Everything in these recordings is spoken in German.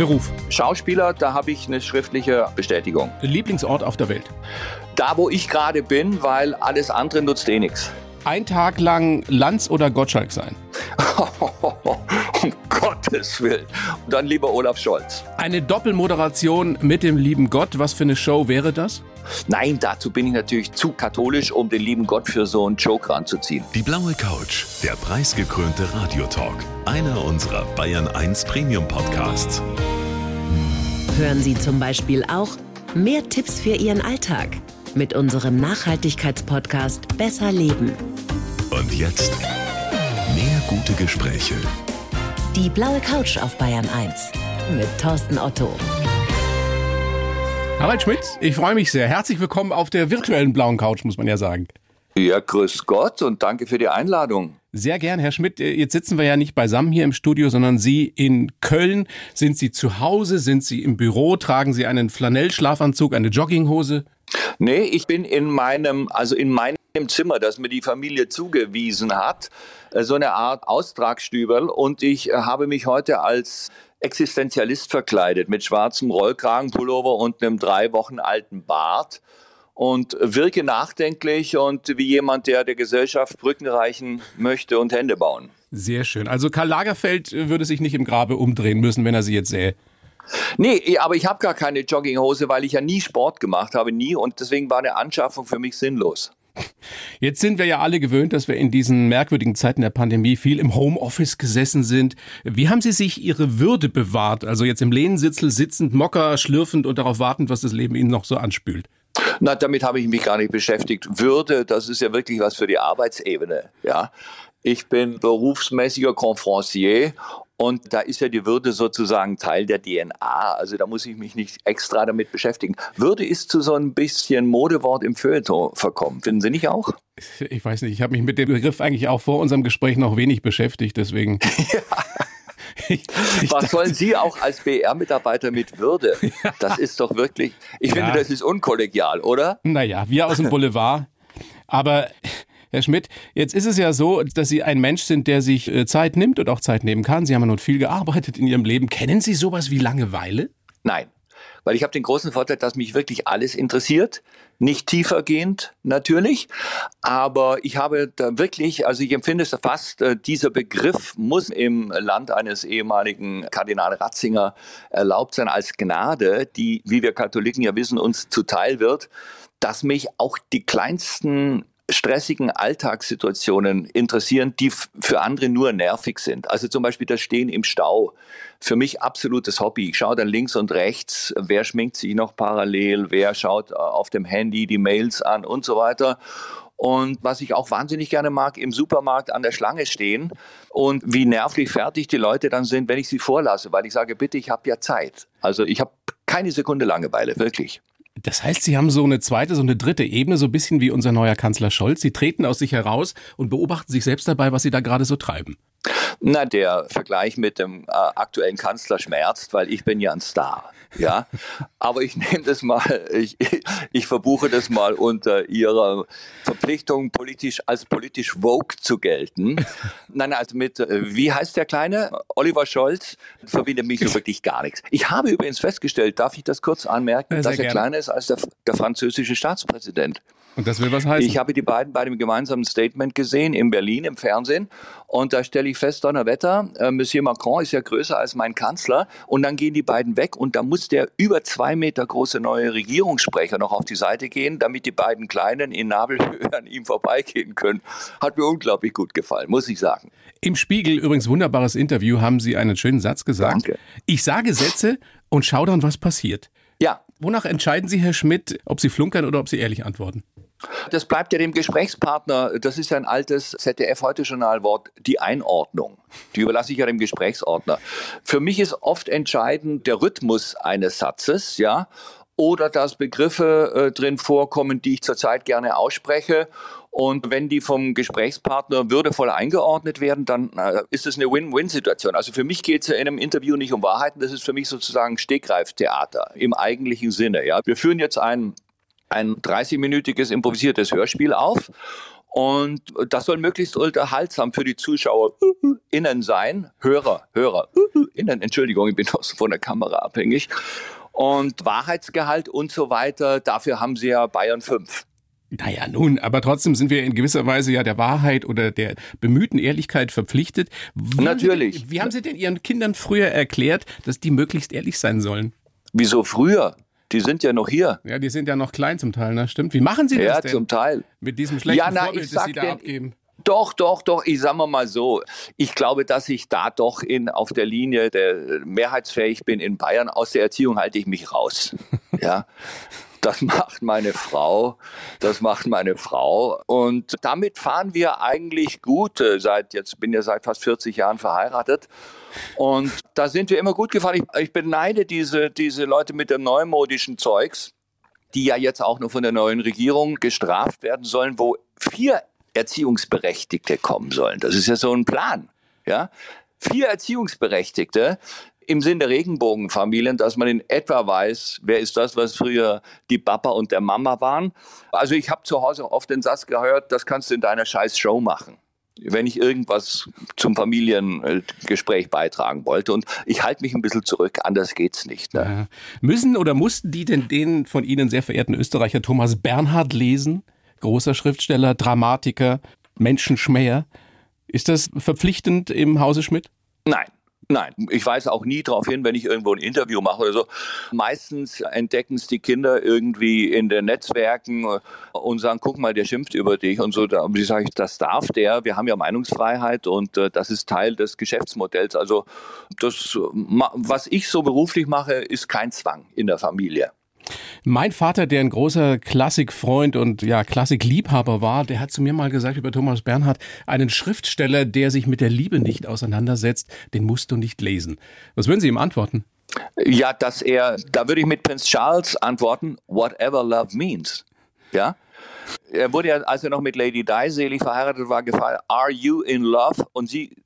Beruf. Schauspieler, da habe ich eine schriftliche Bestätigung. Lieblingsort auf der Welt. Da, wo ich gerade bin, weil alles andere nutzt eh nichts. Ein Tag lang Lanz oder Gottschalk sein. um Gottes Willen. Und dann lieber Olaf Scholz. Eine Doppelmoderation mit dem lieben Gott. Was für eine Show wäre das? Nein, dazu bin ich natürlich zu katholisch, um den lieben Gott für so einen Joke ranzuziehen. Die blaue Couch, der preisgekrönte Radiotalk. Einer unserer Bayern 1 Premium Podcasts. Hören Sie zum Beispiel auch mehr Tipps für Ihren Alltag mit unserem Nachhaltigkeitspodcast Besser Leben. Und jetzt mehr gute Gespräche. Die blaue Couch auf Bayern 1 mit Thorsten Otto. Harald Schmidt, ich freue mich sehr. Herzlich willkommen auf der virtuellen blauen Couch, muss man ja sagen. Ja, grüß Gott und danke für die Einladung. Sehr gern, Herr Schmidt. Jetzt sitzen wir ja nicht beisammen hier im Studio, sondern Sie in Köln. Sind Sie zu Hause? Sind Sie im Büro? Tragen Sie einen Flanellschlafanzug, eine Jogginghose? Nee, ich bin in meinem, also in meinem Zimmer, das mir die Familie zugewiesen hat, äh, so eine Art Austragstübel und ich äh, habe mich heute als Existenzialist verkleidet mit schwarzem Rollkragenpullover und einem drei Wochen alten Bart und wirke nachdenklich und wie jemand, der der Gesellschaft Brücken reichen möchte und Hände bauen. Sehr schön. Also Karl Lagerfeld würde sich nicht im Grabe umdrehen müssen, wenn er sie jetzt sähe. Nee, aber ich habe gar keine Jogginghose, weil ich ja nie Sport gemacht habe, nie. Und deswegen war eine Anschaffung für mich sinnlos. Jetzt sind wir ja alle gewöhnt, dass wir in diesen merkwürdigen Zeiten der Pandemie viel im Homeoffice gesessen sind. Wie haben Sie sich Ihre Würde bewahrt? Also jetzt im Lehnensitzel sitzend, mocker, schlürfend und darauf wartend, was das Leben Ihnen noch so anspült? Na, damit habe ich mich gar nicht beschäftigt. Würde, das ist ja wirklich was für die Arbeitsebene. Ja, ich bin berufsmäßiger Confrancier und da ist ja die Würde sozusagen Teil der DNA. Also da muss ich mich nicht extra damit beschäftigen. Würde ist zu so ein bisschen Modewort im Feuilleton verkommen. Finden Sie nicht auch? Ich weiß nicht. Ich habe mich mit dem Begriff eigentlich auch vor unserem Gespräch noch wenig beschäftigt. Deswegen. ja. Ich, ich Was sollen Sie auch als BR-Mitarbeiter mit Würde? Das ist doch wirklich, ich ja. finde, das ist unkollegial, oder? Naja, wir aus dem Boulevard. Aber Herr Schmidt, jetzt ist es ja so, dass Sie ein Mensch sind, der sich äh, Zeit nimmt und auch Zeit nehmen kann. Sie haben ja nun viel gearbeitet in Ihrem Leben. Kennen Sie sowas wie Langeweile? Nein, weil ich habe den großen Vorteil, dass mich wirklich alles interessiert. Nicht tiefergehend natürlich, aber ich habe da wirklich, also ich empfinde es fast, äh, dieser Begriff muss im Land eines ehemaligen Kardinal Ratzinger erlaubt sein als Gnade, die, wie wir Katholiken ja wissen, uns zuteil wird, dass mich auch die kleinsten stressigen Alltagssituationen interessieren, die für andere nur nervig sind. Also zum Beispiel das Stehen im Stau. Für mich absolutes Hobby. Ich schaue dann links und rechts, wer schminkt sich noch parallel, wer schaut äh, auf dem Handy die Mails an und so weiter. Und was ich auch wahnsinnig gerne mag, im Supermarkt an der Schlange stehen und wie nervlich fertig die Leute dann sind, wenn ich sie vorlasse, weil ich sage, bitte, ich habe ja Zeit. Also ich habe keine Sekunde Langeweile, wirklich. Das heißt, Sie haben so eine zweite, so eine dritte Ebene, so ein bisschen wie unser neuer Kanzler Scholz. Sie treten aus sich heraus und beobachten sich selbst dabei, was Sie da gerade so treiben. Na, der Vergleich mit dem äh, aktuellen Kanzler schmerzt, weil ich bin ja ein Star. Ja, aber ich nehme das mal, ich, ich verbuche das mal unter ihrer Verpflichtung, politisch als politisch vogue zu gelten. Nein, also mit, äh, wie heißt der Kleine? Oliver Scholz verbindet mich so wirklich gar nichts. Ich habe übrigens festgestellt, darf ich das kurz anmerken, Sehr dass er kleiner ist als der, der französische Staatspräsident. Und das will was heißen? Ich habe die beiden bei dem gemeinsamen Statement gesehen in Berlin im Fernsehen und da stelle ich fest, Donnerwetter, äh, Monsieur Macron ist ja größer als mein Kanzler und dann gehen die beiden weg und da muss der über zwei Meter große neue Regierungssprecher noch auf die Seite gehen, damit die beiden Kleinen in Nabelhöhe an ihm vorbeigehen können. Hat mir unglaublich gut gefallen, muss ich sagen. Im Spiegel, übrigens wunderbares Interview, haben Sie einen schönen Satz gesagt. Danke. Ich sage Sätze und schau dann, was passiert. Ja. Wonach entscheiden Sie, Herr Schmidt, ob Sie flunkern oder ob Sie ehrlich antworten? Das bleibt ja dem Gesprächspartner, das ist ja ein altes ZDF-Heute-Journal-Wort, die Einordnung. Die überlasse ich ja dem Gesprächsordner. Für mich ist oft entscheidend der Rhythmus eines Satzes, ja, oder dass Begriffe äh, drin vorkommen, die ich zurzeit gerne ausspreche. Und wenn die vom Gesprächspartner würdevoll eingeordnet werden, dann äh, ist es eine Win-Win-Situation. Also für mich geht es ja in einem Interview nicht um Wahrheiten, das ist für mich sozusagen Stegreiftheater im eigentlichen Sinne. Ja. Wir führen jetzt ein ein 30-minütiges improvisiertes Hörspiel auf. Und das soll möglichst unterhaltsam für die Zuschauer innen sein. Hörer, Hörer, innen, Entschuldigung, ich bin auch von der Kamera abhängig. Und Wahrheitsgehalt und so weiter, dafür haben sie ja Bayern 5. Naja, nun, aber trotzdem sind wir in gewisser Weise ja der Wahrheit oder der bemühten Ehrlichkeit verpflichtet. Wie Natürlich. Haben Sie, wie haben Sie denn Ihren Kindern früher erklärt, dass die möglichst ehrlich sein sollen? Wieso früher? Die sind ja noch hier. Ja, die sind ja noch klein zum Teil, ne? Stimmt. Wie machen Sie das ja, denn? Ja, zum Teil. Mit diesem schlechten ja, na, Vorbild, das Sie da den, abgeben. Doch, doch, doch. Ich sage mal so. Ich glaube, dass ich da doch in, auf der Linie der mehrheitsfähig bin in Bayern. Aus der Erziehung halte ich mich raus. ja. Das macht meine Frau. Das macht meine Frau. Und damit fahren wir eigentlich gut. Äh, seit, jetzt bin ja seit fast 40 Jahren verheiratet. Und da sind wir immer gut gefahren. Ich, ich beneide diese, diese Leute mit dem neumodischen Zeugs, die ja jetzt auch nur von der neuen Regierung gestraft werden sollen, wo vier Erziehungsberechtigte kommen sollen. Das ist ja so ein Plan. Ja? Vier Erziehungsberechtigte im Sinn der Regenbogenfamilien, dass man in etwa weiß, wer ist das, was früher die Papa und der Mama waren. Also ich habe zu Hause oft den Satz gehört, das kannst du in deiner scheiß Show machen wenn ich irgendwas zum Familiengespräch beitragen wollte. Und ich halte mich ein bisschen zurück, anders geht's nicht. Ne? Ja. Müssen oder mussten die denn den von Ihnen sehr verehrten Österreicher Thomas Bernhard lesen? Großer Schriftsteller, Dramatiker, Menschenschmäher. Ist das verpflichtend im Hause Schmidt? Nein. Nein, ich weise auch nie darauf hin, wenn ich irgendwo ein Interview mache oder so. Meistens entdecken es die Kinder irgendwie in den Netzwerken und sagen, guck mal, der schimpft über dich und so. Und ich das darf der. Wir haben ja Meinungsfreiheit und äh, das ist Teil des Geschäftsmodells. Also das, was ich so beruflich mache, ist kein Zwang in der Familie. Mein Vater, der ein großer Klassikfreund und ja, Klassikliebhaber war, der hat zu mir mal gesagt über Thomas Bernhard, einen Schriftsteller, der sich mit der Liebe nicht auseinandersetzt, den musst du nicht lesen. Was würden Sie ihm antworten? Ja, dass er, da würde ich mit Prinz Charles antworten, whatever love means. Ja? Er wurde ja, als er noch mit Lady Di selig verheiratet war, gefragt, are you in love? Und sie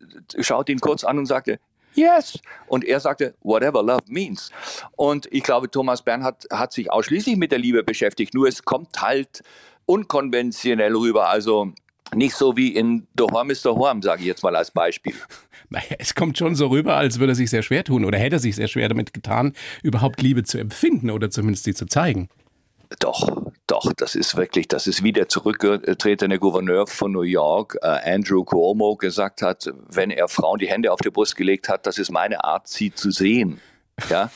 schaut ihn kurz an und sagte, yes. Und er sagte, whatever love means. Und ich glaube, Thomas Bernhard hat sich ausschließlich mit der Liebe beschäftigt, nur es kommt halt unkonventionell rüber. Also nicht so wie in The Horm is the Horm, sage ich jetzt mal als Beispiel. Naja, es kommt schon so rüber, als würde er sich sehr schwer tun oder hätte er sich sehr schwer damit getan, überhaupt Liebe zu empfinden oder zumindest sie zu zeigen. Doch, doch, das ist wirklich, das ist wie der zurückgetretene Gouverneur von New York, äh, Andrew Cuomo, gesagt hat, wenn er Frauen die Hände auf die Brust gelegt hat, das ist meine Art, sie zu sehen. Ja?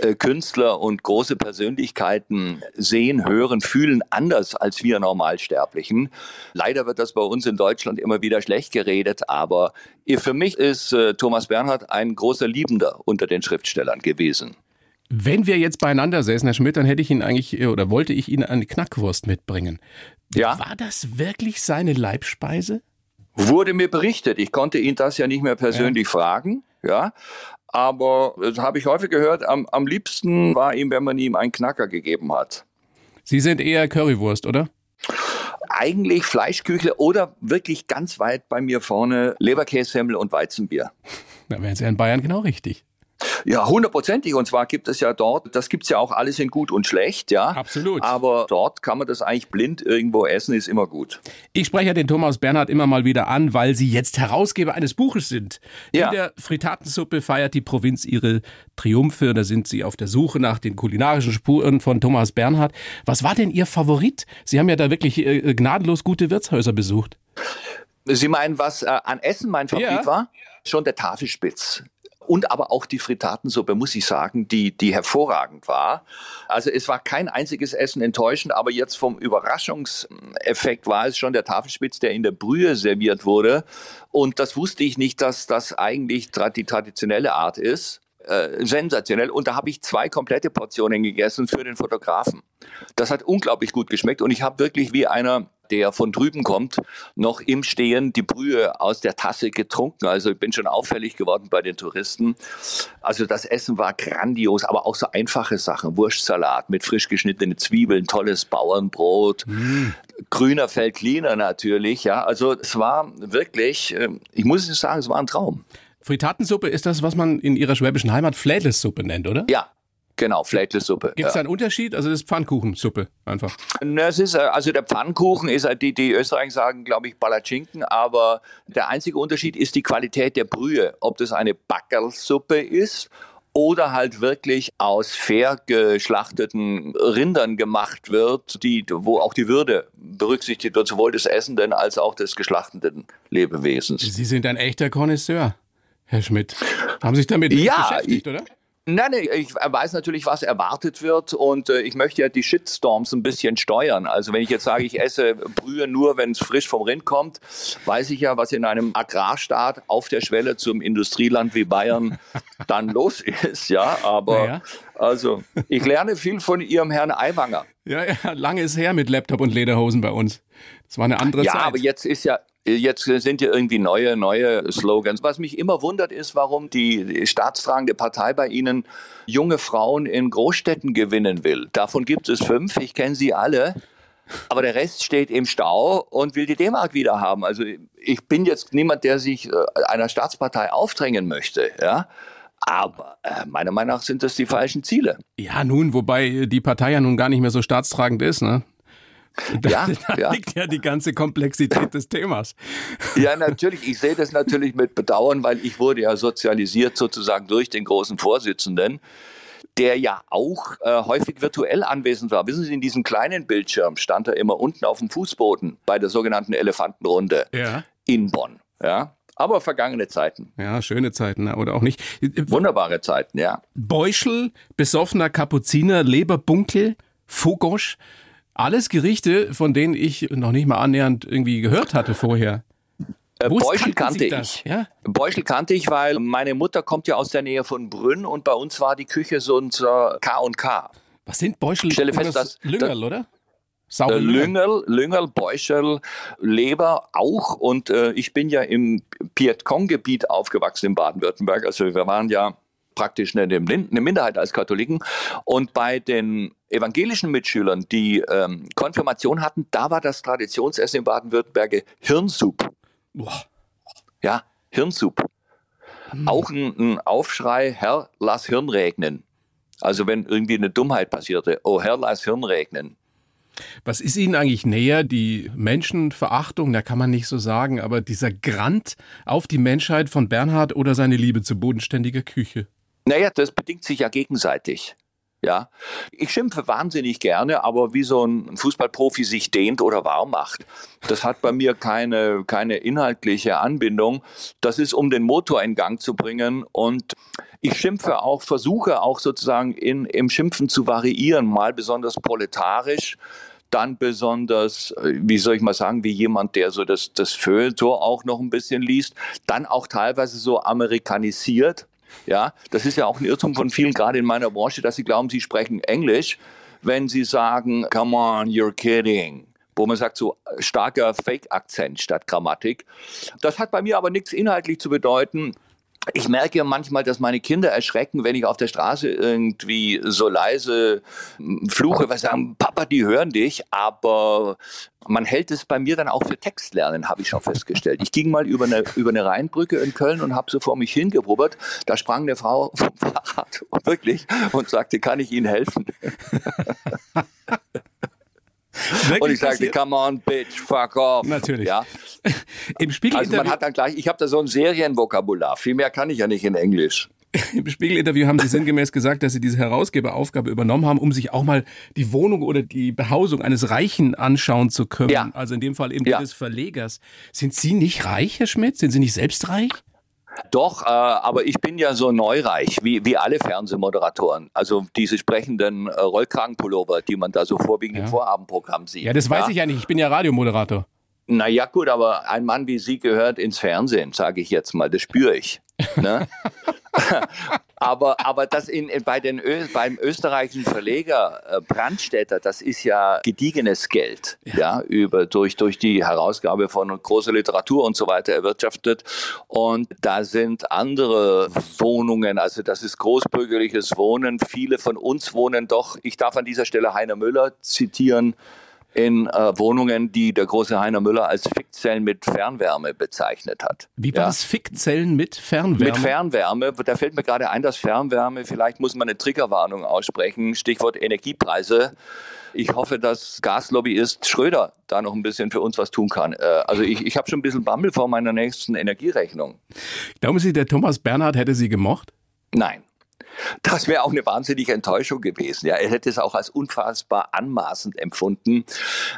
Äh, Künstler und große Persönlichkeiten sehen, hören, fühlen anders als wir Normalsterblichen. Leider wird das bei uns in Deutschland immer wieder schlecht geredet, aber für mich ist äh, Thomas Bernhard ein großer Liebender unter den Schriftstellern gewesen. Wenn wir jetzt beieinander säßen, Herr Schmidt, dann hätte ich Ihnen eigentlich oder wollte ich Ihnen eine Knackwurst mitbringen. Ja. War das wirklich seine Leibspeise? Wurde mir berichtet. Ich konnte ihn das ja nicht mehr persönlich ja. fragen. Ja. Aber das habe ich häufig gehört, am, am liebsten war ihm, wenn man ihm einen Knacker gegeben hat. Sie sind eher Currywurst, oder? Eigentlich Fleischküchle oder wirklich ganz weit bei mir vorne Leberkässemmel und Weizenbier. Da wären Sie in Bayern genau richtig. Ja, hundertprozentig. Und zwar gibt es ja dort, das gibt es ja auch alles in gut und schlecht, ja. Absolut. Aber dort kann man das eigentlich blind irgendwo essen, ist immer gut. Ich spreche den Thomas Bernhard immer mal wieder an, weil Sie jetzt Herausgeber eines Buches sind. Ja. In der Fritatensuppe feiert die Provinz ihre Triumphe. Da sind Sie auf der Suche nach den kulinarischen Spuren von Thomas Bernhard. Was war denn Ihr Favorit? Sie haben ja da wirklich äh, gnadenlos gute Wirtshäuser besucht. Sie meinen, was äh, an Essen mein Favorit ja. war? Schon der Tafelspitz und aber auch die Fritatensuppe, muss ich sagen, die, die hervorragend war. Also es war kein einziges Essen enttäuschend, aber jetzt vom Überraschungseffekt war es schon der Tafelspitz, der in der Brühe serviert wurde. Und das wusste ich nicht, dass das eigentlich die traditionelle Art ist. Äh, sensationell. Und da habe ich zwei komplette Portionen gegessen für den Fotografen. Das hat unglaublich gut geschmeckt und ich habe wirklich wie einer der von drüben kommt, noch im Stehen die Brühe aus der Tasse getrunken. Also ich bin schon auffällig geworden bei den Touristen. Also das Essen war grandios, aber auch so einfache Sachen. Wurstsalat mit frisch geschnittenen Zwiebeln, tolles Bauernbrot, mm. grüner Feldliner natürlich. Ja, also es war wirklich, ähm, ich muss sagen, es war ein Traum. Fritatensuppe ist das, was man in Ihrer schwäbischen Heimat Flädlessuppe nennt, oder? Ja, Genau, Flädlesuppe. Gibt es da einen Unterschied? Also das ist Pfannkuchensuppe einfach. Na, es ist, äh, also der Pfannkuchen ist, äh, die, die Österreicher sagen, glaube ich, Palatschinken, aber der einzige Unterschied ist die Qualität der Brühe. Ob das eine Backerlsuppe ist oder halt wirklich aus fair geschlachteten Rindern gemacht wird, die, wo auch die Würde berücksichtigt wird, sowohl des Essenden als auch des geschlachteten Lebewesens. Sie sind ein echter Connoisseur, Herr Schmidt. Haben sich damit ja, beschäftigt, oder? Nein, nein, ich weiß natürlich, was erwartet wird und äh, ich möchte ja die Shitstorms ein bisschen steuern. Also wenn ich jetzt sage, ich esse Brühe nur, wenn es frisch vom Rind kommt, weiß ich ja, was in einem Agrarstaat auf der Schwelle zum Industrieland wie Bayern dann los ist. Ja, aber ja. also ich lerne viel von Ihrem Herrn Aiwanger. Ja, ja, lange ist her mit Laptop und Lederhosen bei uns. Das war eine andere ja, Zeit. Ja, aber jetzt ist ja Jetzt sind ja irgendwie neue, neue Slogans. Was mich immer wundert, ist, warum die staatstragende Partei bei Ihnen junge Frauen in Großstädten gewinnen will. Davon gibt es fünf, ich kenne sie alle. Aber der Rest steht im Stau und will die D-Mark wieder haben. Also ich bin jetzt niemand, der sich äh, einer Staatspartei aufdrängen möchte, ja. Aber äh, meiner Meinung nach sind das die falschen Ziele. Ja, nun, wobei die Partei ja nun gar nicht mehr so staatstragend ist, ne? Da, ja, da ja. liegt ja die ganze Komplexität des Themas. Ja, natürlich. Ich sehe das natürlich mit Bedauern, weil ich wurde ja sozialisiert sozusagen durch den großen Vorsitzenden, der ja auch äh, häufig virtuell anwesend war. Wissen Sie, in diesem kleinen Bildschirm stand er immer unten auf dem Fußboden bei der sogenannten Elefantenrunde ja. in Bonn. Ja, aber vergangene Zeiten. Ja, schöne Zeiten ne? oder auch nicht. Wunderbare Zeiten, ja. Beuschel, besoffener Kapuziner, Leberbunkel, Fogosch. Alles Gerichte, von denen ich noch nicht mal annähernd irgendwie gehört hatte vorher. Äh, Beuschel kannte ich. Ja? Beuschel kannte ich, weil meine Mutter kommt ja aus der Nähe von Brünn und bei uns war die Küche so unser K&K. Was sind Beuschel? Ich stelle fest, dass Lüngerl, oder? Saure Lüngerl, Lüngerl, Beuschel, Leber auch. Und äh, ich bin ja im Piet-Kong-Gebiet aufgewachsen in Baden-Württemberg. Also wir waren ja praktisch eine, eine Minderheit als Katholiken. Und bei den evangelischen Mitschülern, die ähm, Konfirmation hatten, da war das Traditionsessen in Baden-Württemberg Hirnsup. Boah. Ja, Hirnsup. Hm. Auch ein, ein Aufschrei, Herr, lass Hirn regnen. Also wenn irgendwie eine Dummheit passierte, oh Herr, lass Hirn regnen. Was ist Ihnen eigentlich näher? Die Menschenverachtung, da kann man nicht so sagen, aber dieser Grant auf die Menschheit von Bernhard oder seine Liebe zu bodenständiger Küche? Naja, das bedingt sich ja gegenseitig. Ja, ich schimpfe wahnsinnig gerne, aber wie so ein Fußballprofi sich dehnt oder warm macht, das hat bei mir keine, keine inhaltliche Anbindung. Das ist, um den Motor in Gang zu bringen. Und ich schimpfe auch, versuche auch sozusagen in, im Schimpfen zu variieren, mal besonders proletarisch, dann besonders, wie soll ich mal sagen, wie jemand, der so das, das Feuilleton auch noch ein bisschen liest, dann auch teilweise so amerikanisiert. Ja, das ist ja auch ein Irrtum von vielen, gerade in meiner Branche, dass sie glauben, sie sprechen Englisch, wenn sie sagen, come on, you're kidding wo man sagt, so starker Fake-Akzent statt Grammatik. Das hat bei mir aber nichts inhaltlich zu bedeuten. Ich merke manchmal, dass meine Kinder erschrecken, wenn ich auf der Straße irgendwie so leise fluche, weil sie sagen, Papa, die hören dich, aber man hält es bei mir dann auch für Textlernen, habe ich schon festgestellt. Ich ging mal über eine, über eine Rheinbrücke in Köln und habe so vor mich hingewubbert. Da sprang eine Frau vom Fahrrad wirklich und sagte, kann ich Ihnen helfen? und ich sagte, come on, bitch, fuck off. Natürlich. Ja. Im Spiegel also man hat dann gleich, ich habe da so ein Serienvokabular. Viel mehr kann ich ja nicht in Englisch. Im Spiegelinterview haben Sie sinngemäß gesagt, dass Sie diese Herausgeberaufgabe übernommen haben, um sich auch mal die Wohnung oder die Behausung eines Reichen anschauen zu können. Ja. Also in dem Fall eben ja. des Verlegers. Sind Sie nicht reich, Herr Schmidt? Sind Sie nicht selbst reich? Doch, äh, aber ich bin ja so neureich, wie, wie alle Fernsehmoderatoren. Also diese sprechenden äh, Rollkragenpullover, die man da so vorwiegend ja. im Vorabendprogramm sieht. Ja, das weiß ja? ich ja nicht. Ich bin ja Radiomoderator. Naja, gut, aber ein Mann wie Sie gehört ins Fernsehen, sage ich jetzt mal. Das spüre ich. Ne? aber, aber das in, bei den Ö, beim österreichischen Verleger äh, Brandstätter, das ist ja gediegenes Geld, ja, ja über, durch, durch die Herausgabe von großer Literatur und so weiter erwirtschaftet. Und da sind andere Wohnungen, also das ist großbürgerliches Wohnen. Viele von uns wohnen doch, ich darf an dieser Stelle Heiner Müller zitieren, in äh, Wohnungen, die der große Heiner Müller als Fickzellen mit Fernwärme bezeichnet hat. Wie war Ja. das Fickzellen mit Fernwärme? Mit Fernwärme, da fällt mir gerade ein, dass Fernwärme, vielleicht muss man eine Triggerwarnung aussprechen, Stichwort Energiepreise. Ich hoffe, dass Gaslobbyist Schröder da noch ein bisschen für uns was tun kann. Äh, Also ich, ich habe schon ein bisschen Bammel vor meiner nächsten Energierechnung. Glauben Sie, der Thomas Bernhard hätte Sie gemocht? Nein. Das wäre auch eine wahnsinnige Enttäuschung gewesen. Ja, er hätte es auch als unfassbar anmaßend empfunden,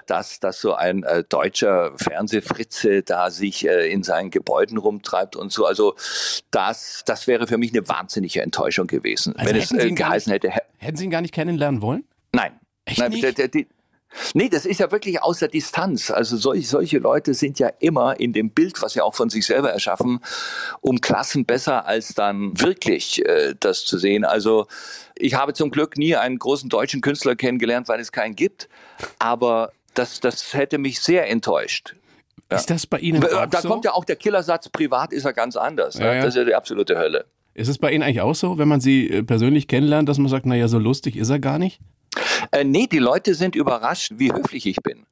dass, dass so ein äh, deutscher Fernsehfritze da sich äh, in seinen Gebäuden rumtreibt und so. Also das, das wäre für mich eine wahnsinnige Enttäuschung gewesen. Also Wenn es hätten Sie äh, ihn gar geheißen hätte, hä- Hätten Sie ihn gar nicht kennenlernen wollen? nein. Echt nein nicht? Der, der, die, Nee, das ist ja wirklich aus der Distanz. Also solch, solche Leute sind ja immer in dem Bild, was sie auch von sich selber erschaffen, um Klassen besser als dann wirklich äh, das zu sehen. Also ich habe zum Glück nie einen großen deutschen Künstler kennengelernt, weil es keinen gibt. Aber das, das hätte mich sehr enttäuscht. Ist das bei Ihnen auch Da so? kommt ja auch der Killersatz, privat ist er ganz anders. Ja, ne? ja. Das ist ja die absolute Hölle. Ist es bei Ihnen eigentlich auch so, wenn man Sie äh, persönlich kennenlernt, dass man sagt, naja, so lustig ist er gar nicht? Äh, nee, die Leute sind überrascht, wie höflich ich bin.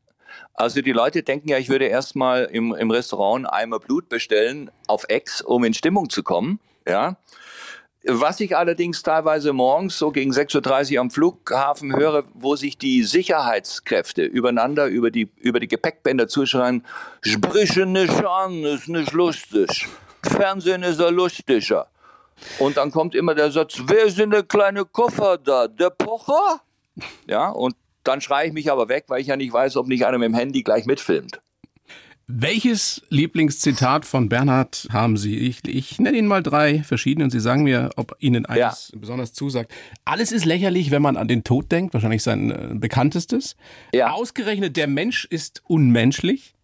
Also die Leute denken ja, ich würde erstmal im, im Restaurant einen Eimer Blut bestellen auf Ex, um in Stimmung zu kommen. Ja. Was ich allerdings teilweise morgens so gegen 6.30 Uhr am Flughafen höre, wo sich die Sicherheitskräfte übereinander über die, über die Gepäckbänder zuschreien, sprich nicht an, ist nicht lustig. Fernsehen ist ja lustiger. Und dann kommt immer der Satz, wer sind der kleine Koffer da? Der Pocher? Ja, und dann schreie ich mich aber weg, weil ich ja nicht weiß, ob nicht einer mit dem Handy gleich mitfilmt. Welches Lieblingszitat von Bernhard haben Sie? Ich, ich nenne Ihnen mal drei verschiedene und Sie sagen mir, ob Ihnen eines besonders zusagt. Alles ist lächerlich, wenn man an den Tod denkt, wahrscheinlich sein äh, bekanntestes. Ja. Ausgerechnet der Mensch ist unmenschlich.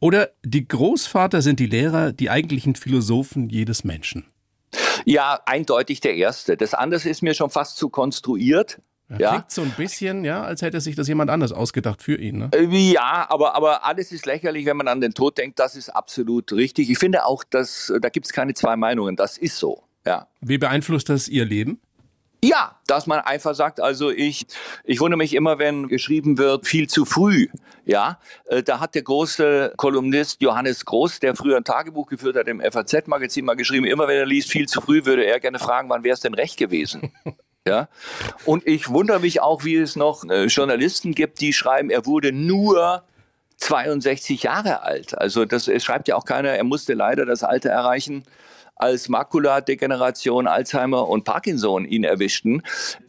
Oder die Großvater sind die Lehrer, die eigentlichen Philosophen jedes Menschen. Ja, eindeutig der erste. Das andere ist mir schon fast zu konstruiert. Ja, Klingt so ein bisschen, ja, als hätte sich das jemand anders ausgedacht für ihn. Ne? Äh, ja aber, aber alles ist lächerlich, wenn man an den Tod denkt. Das ist absolut richtig. Ich finde auch, dass da gibt es keine zwei Meinungen. Das ist so. Ja. Wie beeinflusst das Ihr Leben? Ja, dass man einfach sagt, also ich, ich wundere mich immer, wenn geschrieben wird, viel zu früh. Ja, äh, da hat der große Kolumnist Johannes Groß, der früher ein Tagebuch geführt hat im FAZ-Magazin, mal geschrieben, immer wenn er liest, viel zu früh, würde er gerne fragen, wann wäre es denn recht gewesen? Ja, und ich wundere mich auch, wie es noch äh, Journalisten gibt, die schreiben, er wurde nur 62 Jahre alt. Also das es schreibt ja auch keiner, er musste leider das Alter erreichen, als Makuladegeneration, Alzheimer und Parkinson ihn erwischten.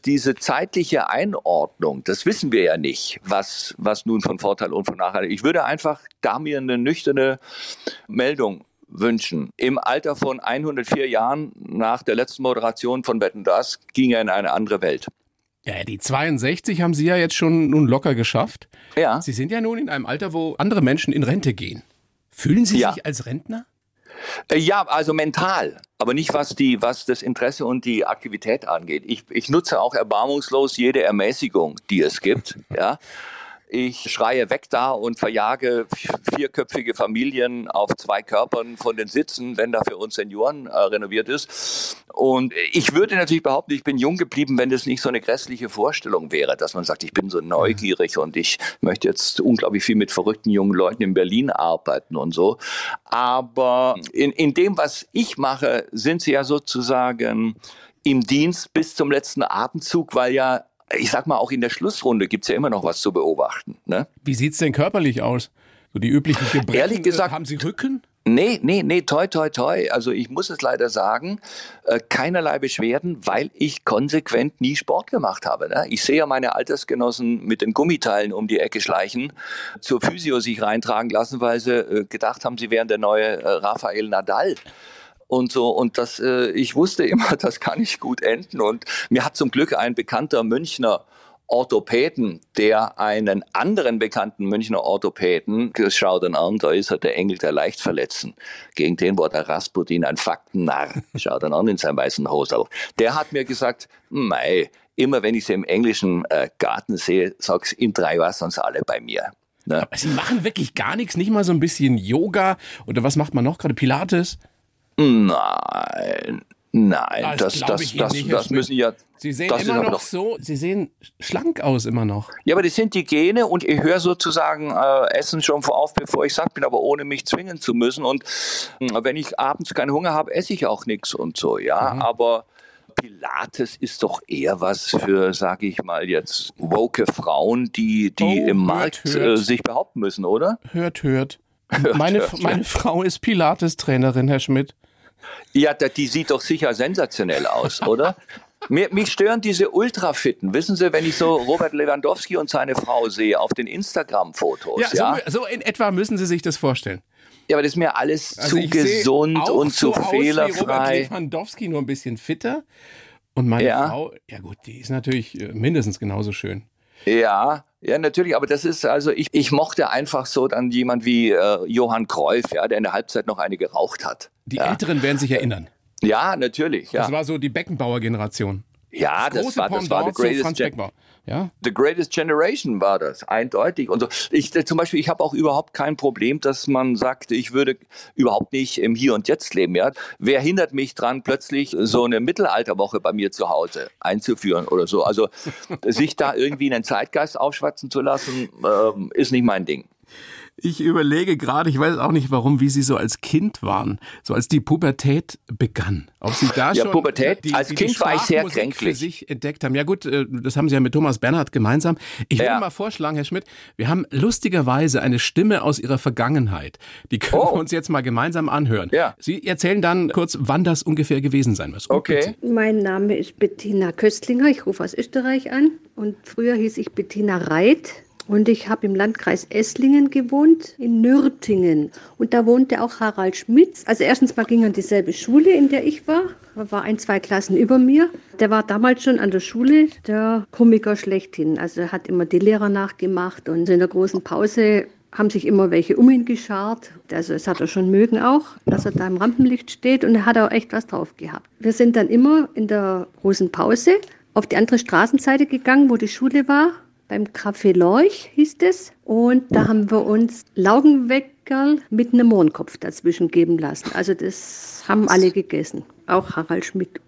Diese zeitliche Einordnung, das wissen wir ja nicht, was, was nun von Vorteil und von Nachteil. Ich würde einfach da mir eine nüchterne Meldung wünschen. Im Alter von 104 Jahren nach der letzten Moderation von Wetten Das ging er in eine andere Welt. Ja, die 62 haben Sie ja jetzt schon nun locker geschafft. Ja. Sie sind ja nun in einem Alter, wo andere Menschen in Rente gehen. Fühlen Sie Ja. sich als Rentner? Äh, Ja, also mental, aber nicht was die, was das Interesse und die Aktivität angeht. Ich, ich nutze auch erbarmungslos jede Ermäßigung, die es gibt. Ja. Ich schreie weg da und verjage vierköpfige Familien auf zwei Körpern von den Sitzen, wenn da für uns Senioren äh, renoviert ist. Und ich würde natürlich behaupten, ich bin jung geblieben, wenn das nicht so eine grässliche Vorstellung wäre, dass man sagt, ich bin so neugierig und ich möchte jetzt unglaublich viel mit verrückten jungen Leuten in Berlin arbeiten und so. Aber in, in dem, was ich mache, sind sie ja sozusagen im Dienst bis zum letzten Atemzug, weil ja, ich sag mal, auch in der Schlussrunde gibt's ja immer noch was zu beobachten. Ne? Wie sieht's denn körperlich aus? So die üblichen Gebrechen. Ehrlich gesagt- äh, haben Sie Rücken? Nee, nee, nee, toi, toi, toi. Also ich muss es leider sagen, äh, keinerlei Beschwerden, weil ich konsequent nie Sport gemacht habe. Ne? Ich sehe ja meine Altersgenossen mit den Gummiteilen um die Ecke schleichen, zur Physio sich reintragen lassen, weil sie äh, gedacht haben, sie wären der neue äh, Rafael Nadal. Und so, und das, äh, ich wusste immer, das kann nicht gut enden. Und mir hat zum Glück ein bekannter Münchner Orthopäden, der einen anderen bekannten Münchner Orthopäden, das schaut dann an, da ist er der Engel der Leichtverletzten. Gegen den war der Rasputin ein Faktennarr. Schaut dann an in seinem weißen Hosel. Der hat mir gesagt, mei, immer wenn ich sie im englischen äh, Garten sehe, sag's, in drei sie alle bei mir. Ne? Sie machen wirklich gar nichts, nicht mal so ein bisschen Yoga oder was macht man noch gerade? Pilates? Nein. Nein, das, das, das, das, nicht, das müssen ja. Sie sehen immer noch so, Sie sehen schlank aus immer noch. Ja, aber das sind die Gene und ich höre sozusagen äh, Essen schon auf, bevor ich satt bin, aber ohne mich zwingen zu müssen. Und äh, wenn ich abends keinen Hunger habe, esse ich auch nichts und so, ja. Mhm. Aber Pilates ist doch eher was für, sage ich mal jetzt, woke Frauen, die, die oh, im Markt hört. Äh, sich behaupten müssen, oder? Hört, hört. hört meine, hört, meine Frau ist Pilates-Trainerin, Herr Schmidt. Ja, die sieht doch sicher sensationell aus, oder? Mir, mich stören diese Ultrafitten. Wissen Sie, wenn ich so Robert Lewandowski und seine Frau sehe auf den Instagram-Fotos. Ja, ja? So, so, in etwa müssen Sie sich das vorstellen. Ja, aber das ist mir alles also zu gesund und zu so fehlerfrei. Aus wie Robert Lewandowski nur ein bisschen fitter. Und meine ja. Frau, ja gut, die ist natürlich äh, mindestens genauso schön. Ja, ja, natürlich, aber das ist also, ich, ich mochte einfach so dann jemand wie äh, Johann Cruyff, ja, der in der Halbzeit noch eine geraucht hat. Die ja. Älteren werden sich erinnern. Ja, natürlich. Ja. Das war so die Beckenbauer-Generation. Ja, das, das war, das war the greatest, ja? the greatest Generation war das, eindeutig. Und so. Ich, zum Beispiel, ich habe auch überhaupt kein Problem, dass man sagt, ich würde überhaupt nicht im Hier und Jetzt leben. Ja? Wer hindert mich dran, plötzlich so eine Mittelalterwoche bei mir zu Hause einzuführen oder so? Also sich da irgendwie einen Zeitgeist aufschwatzen zu lassen, ähm, ist nicht mein Ding. Ich überlege gerade, ich weiß auch nicht warum, wie Sie so als Kind waren, so als die Pubertät begann. Ob Sie da ja, schon Pubertät, die, als die Kind die war ich sehr kränklich. für sich entdeckt haben. Ja gut, äh, das haben Sie ja mit Thomas Bernhard gemeinsam. Ich ja. würde mal vorschlagen, Herr Schmidt, wir haben lustigerweise eine Stimme aus Ihrer Vergangenheit. Die können oh. wir uns jetzt mal gemeinsam anhören. Ja. Sie erzählen dann kurz, wann das ungefähr gewesen sein muss. Okay. Mein Name ist Bettina Köstlinger, ich rufe aus Österreich an und früher hieß ich Bettina Reit. Und ich habe im Landkreis Esslingen gewohnt, in Nürtingen. Und da wohnte auch Harald Schmitz. Also erstens mal ging er in dieselbe Schule, in der ich war. Er war ein, zwei Klassen über mir. Der war damals schon an der Schule der Komiker schlechthin. Also er hat immer die Lehrer nachgemacht und in der großen Pause haben sich immer welche um ihn geschart. Also das hat er schon mögen auch, dass er da im Rampenlicht steht und er hat auch echt was drauf gehabt. Wir sind dann immer in der großen Pause auf die andere Straßenseite gegangen, wo die Schule war beim Café Lorch hieß es. Und da haben wir uns Laugenweckerl mit einem Mohrenkopf dazwischen geben lassen. Also das haben alle gegessen, auch Harald Schmidt.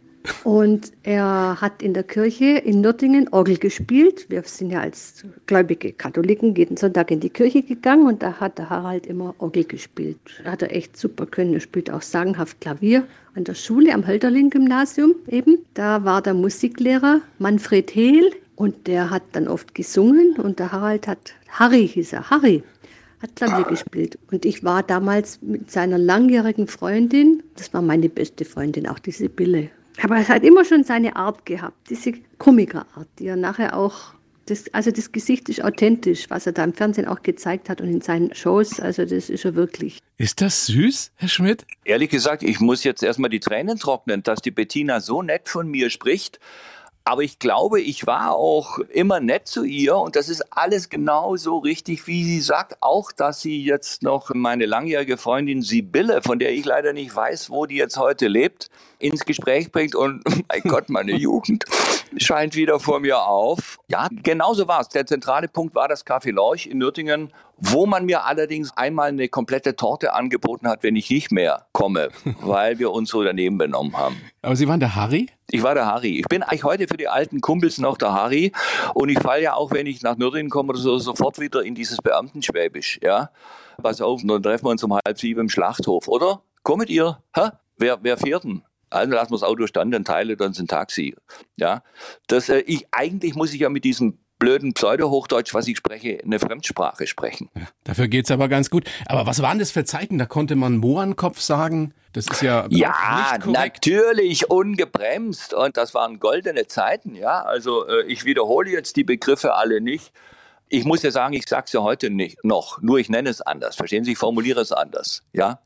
Und er hat in der Kirche in Nürtingen Orgel gespielt. Wir sind ja als gläubige Katholiken jeden Sonntag in die Kirche gegangen und da hat der Harald immer Orgel gespielt. Hat er echt super können. Er spielt auch sagenhaft Klavier. An der Schule am Hölderlin-Gymnasium eben, da war der Musiklehrer Manfred Hehl und der hat dann oft gesungen und der Harald hat, Harry hieß er, Harry, hat Klavier gespielt. Und ich war damals mit seiner langjährigen Freundin, das war meine beste Freundin, auch diese Bille. Aber er hat immer schon seine Art gehabt, diese Komikerart, die er nachher auch, das, also das Gesicht ist authentisch, was er da im Fernsehen auch gezeigt hat und in seinen Shows, also das ist er wirklich. Ist das süß, Herr Schmidt? Ehrlich gesagt, ich muss jetzt erstmal die Tränen trocknen, dass die Bettina so nett von mir spricht. Aber ich glaube, ich war auch immer nett zu ihr und das ist alles genau so richtig, wie sie sagt. Auch, dass sie jetzt noch meine langjährige Freundin Sibylle, von der ich leider nicht weiß, wo die jetzt heute lebt, ins Gespräch bringt und mein Gott, meine Jugend scheint wieder vor mir auf. Ja, genauso war es. Der zentrale Punkt war das Café Lorch in Nürtingen, wo man mir allerdings einmal eine komplette Torte angeboten hat, wenn ich nicht mehr komme, weil wir uns so daneben benommen haben. Aber Sie waren der Harry? Ich war der Harry. Ich bin eigentlich heute für die alten Kumpels noch der Harry. Und ich falle ja auch, wenn ich nach Nürnberg komme oder so, sofort wieder in dieses Beamtenschwäbisch. Ja, pass auf, dann treffen wir uns um halb sieben im Schlachthof, oder? Kommt ihr? Hä? Wer, wer fährt denn? Also lassen wir das Auto standen, teile dann ein Taxi. Ja, das, äh, ich, eigentlich muss ich ja mit diesem blöden Pseudo-Hochdeutsch, was ich spreche, eine Fremdsprache sprechen. Ja, dafür geht's aber ganz gut. Aber was waren das für Zeiten? Da konnte man Mohrenkopf sagen. Das ist ja ja natürlich ungebremst und das waren goldene Zeiten. Ja, also äh, ich wiederhole jetzt die Begriffe alle nicht. Ich muss ja sagen, ich sage es ja heute nicht noch, nur ich nenne es anders. Verstehen Sie? Ich formuliere es anders. Ja,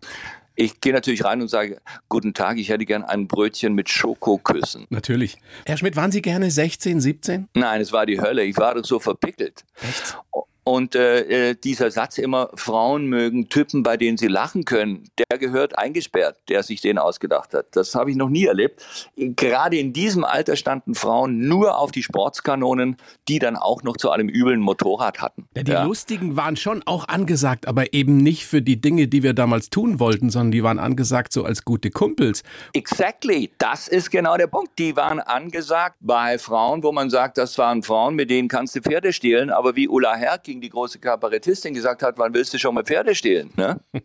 ich gehe natürlich rein und sage, guten Tag, ich hätte gern ein Brötchen mit Schokoküssen. Natürlich. Herr Schmidt, waren Sie gerne 16, 17? Nein, es war die Hölle. Ich war so verpickelt. Echt? Und äh, äh, dieser Satz immer, Frauen mögen Typen, bei denen sie lachen können, der gehört eingesperrt, der sich den ausgedacht hat. Das habe ich noch nie erlebt. Gerade in diesem Alter standen Frauen nur auf die Sportskanonen, die dann auch noch zu einem üblen Motorrad hatten. Ja, die ja. Lustigen waren schon auch angesagt, aber eben nicht für die Dinge, die wir damals tun wollten, sondern die waren angesagt so als gute Kumpels. Exactly, das ist genau der Punkt. Die waren angesagt bei Frauen, wo man sagt, das waren Frauen, mit denen kannst du Pferde stehlen, aber wie Ulla Herr ging die große Kabarettistin gesagt hat, wann willst du schon mal Pferde stehlen? Ne?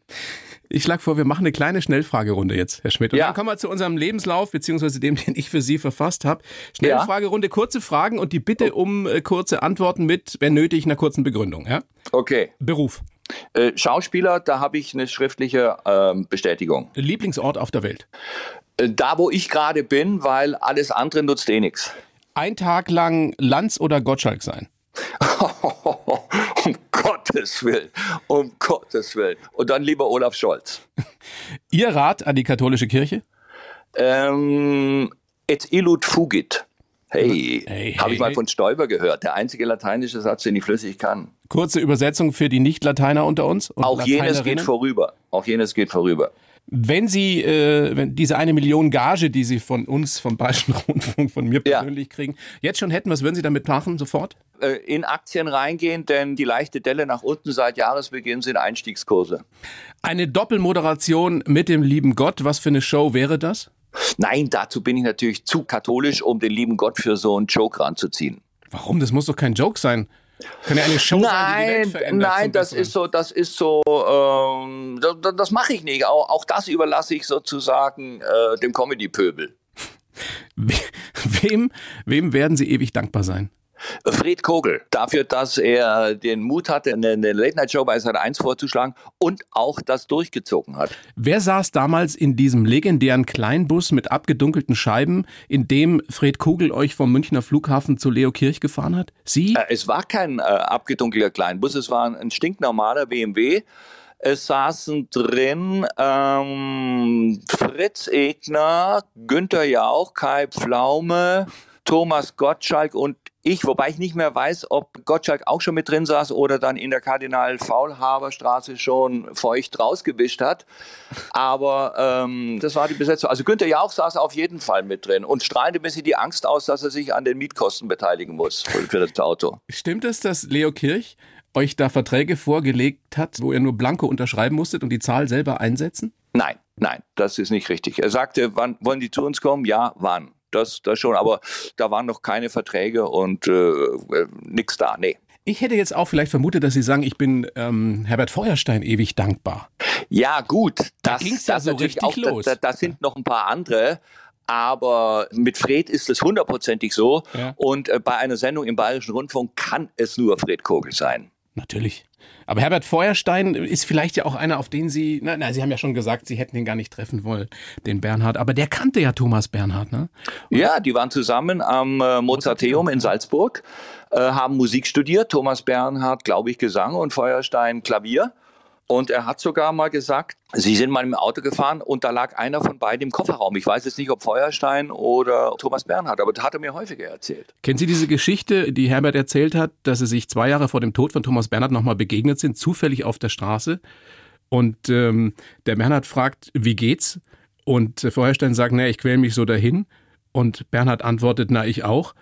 Ich schlage vor, wir machen eine kleine Schnellfragerunde jetzt, Herr Schmidt. Und ja. dann kommen wir zu unserem Lebenslauf, beziehungsweise dem, den ich für Sie verfasst habe. Schnellfragerunde, kurze Fragen und die Bitte oh. um äh, kurze Antworten mit, wenn nötig, einer kurzen Begründung. Ja? Okay. Beruf. Äh, Schauspieler, da habe ich eine schriftliche äh, Bestätigung. Lieblingsort auf der Welt? Äh, da, wo ich gerade bin, weil alles andere nutzt eh nichts. Ein Tag lang Lanz oder Gottschalk sein? um Gottes Willen, um Gottes Willen. Und dann lieber Olaf Scholz. Ihr Rat an die katholische Kirche? Ähm, et illud fugit. Hey, hey habe ich mal hey. von Stoiber gehört. Der einzige lateinische Satz, den ich flüssig kann. Kurze Übersetzung für die Nicht-Lateiner unter uns. Auch jenes geht vorüber. Auch jenes geht vorüber. Wenn Sie, äh, wenn diese eine Million Gage, die Sie von uns, vom Bayerischen Rundfunk, von mir persönlich ja. kriegen, jetzt schon hätten, was würden Sie damit machen, sofort? Äh, in Aktien reingehen, denn die leichte Delle nach unten seit Jahresbeginn sind Einstiegskurse. Eine Doppelmoderation mit dem lieben Gott, was für eine Show wäre das? Nein, dazu bin ich natürlich zu katholisch, um den lieben Gott für so einen Joke ranzuziehen. Warum? Das muss doch kein Joke sein. Kann ja eine Show nein, sein, die die Welt verändert. Nein, das ist so, das ist so, ähm, das, das mache ich nicht. Auch, auch das überlasse ich sozusagen äh, dem Comedy-Pöbel. Wem, wem werden Sie ewig dankbar sein? Fred Kogel dafür, dass er den Mut hatte, eine, Late-Night-Show bei Sat 1 vorzuschlagen und auch das durchgezogen hat. Wer saß damals in diesem legendären Kleinbus mit abgedunkelten Scheiben, in dem Fred Kogel euch vom Münchner Flughafen zu Leo Kirch gefahren hat? Sie? Äh, es war kein äh, abgedunkelter Kleinbus, es war ein stinknormaler BMW. Es saßen drin ähm, Fritz Egner, Günther Jauch, Kai Pflaume, Thomas Gottschalk und ich, wobei ich nicht mehr weiß, ob Gottschalk auch schon mit drin saß oder dann in der Kardinal Faulhaber Straße schon feucht rausgewischt hat. Aber ähm, das war die Besetzung. Also Günther Jauch saß auf jeden Fall mit drin und strahlte ein bisschen die Angst aus, dass er sich an den Mietkosten beteiligen muss für das Auto. Stimmt es, dass Leo Kirch euch da Verträge vorgelegt hat, wo ihr nur Blanko unterschreiben musstet und die Zahl selber einsetzen? Nein, nein, das ist nicht richtig. Er sagte, wann wollen die zu uns kommen? Ja, wann? Das, das schon, aber da waren noch keine Verträge und äh, nichts da, nee. Ich hätte jetzt auch vielleicht vermutet, dass Sie sagen, ich bin ähm, Herbert Feuerstein ewig dankbar. Ja, gut. Das, da ging es ja so richtig auch, los. Da, da, sind noch ein paar andere. Aber mit Fred ist es hundertprozentig so. Ja. Und äh, bei einer Sendung im Bayerischen Rundfunk kann es nur Fred Kogel sein. Natürlich. Aber Herbert Feuerstein ist vielleicht ja auch einer, auf den Sie, na, na, Sie haben ja schon gesagt, Sie hätten ihn gar nicht treffen wollen, den Bernhard. Aber der kannte ja Thomas Bernhard, ne? Und ja, die waren zusammen am äh, Mozarteum in Salzburg, äh, haben Musik studiert. Thomas Bernhard, glaube ich, Gesang und Feuerstein Klavier. Und er hat sogar mal gesagt, Sie sind mal im Auto gefahren und da lag einer von beiden im Kofferraum. Ich weiß jetzt nicht, ob Feuerstein oder Thomas Bernhard, aber das hat er mir häufiger erzählt. Kennen Sie diese Geschichte, die Herbert erzählt hat, dass sie sich zwei Jahre vor dem Tod von Thomas Bernhard nochmal begegnet sind, zufällig auf der Straße? Und ähm, der Bernhard fragt, wie geht's? Und Feuerstein sagt, na, ich quäl mich so dahin. Und Bernhard antwortet, na, ich auch.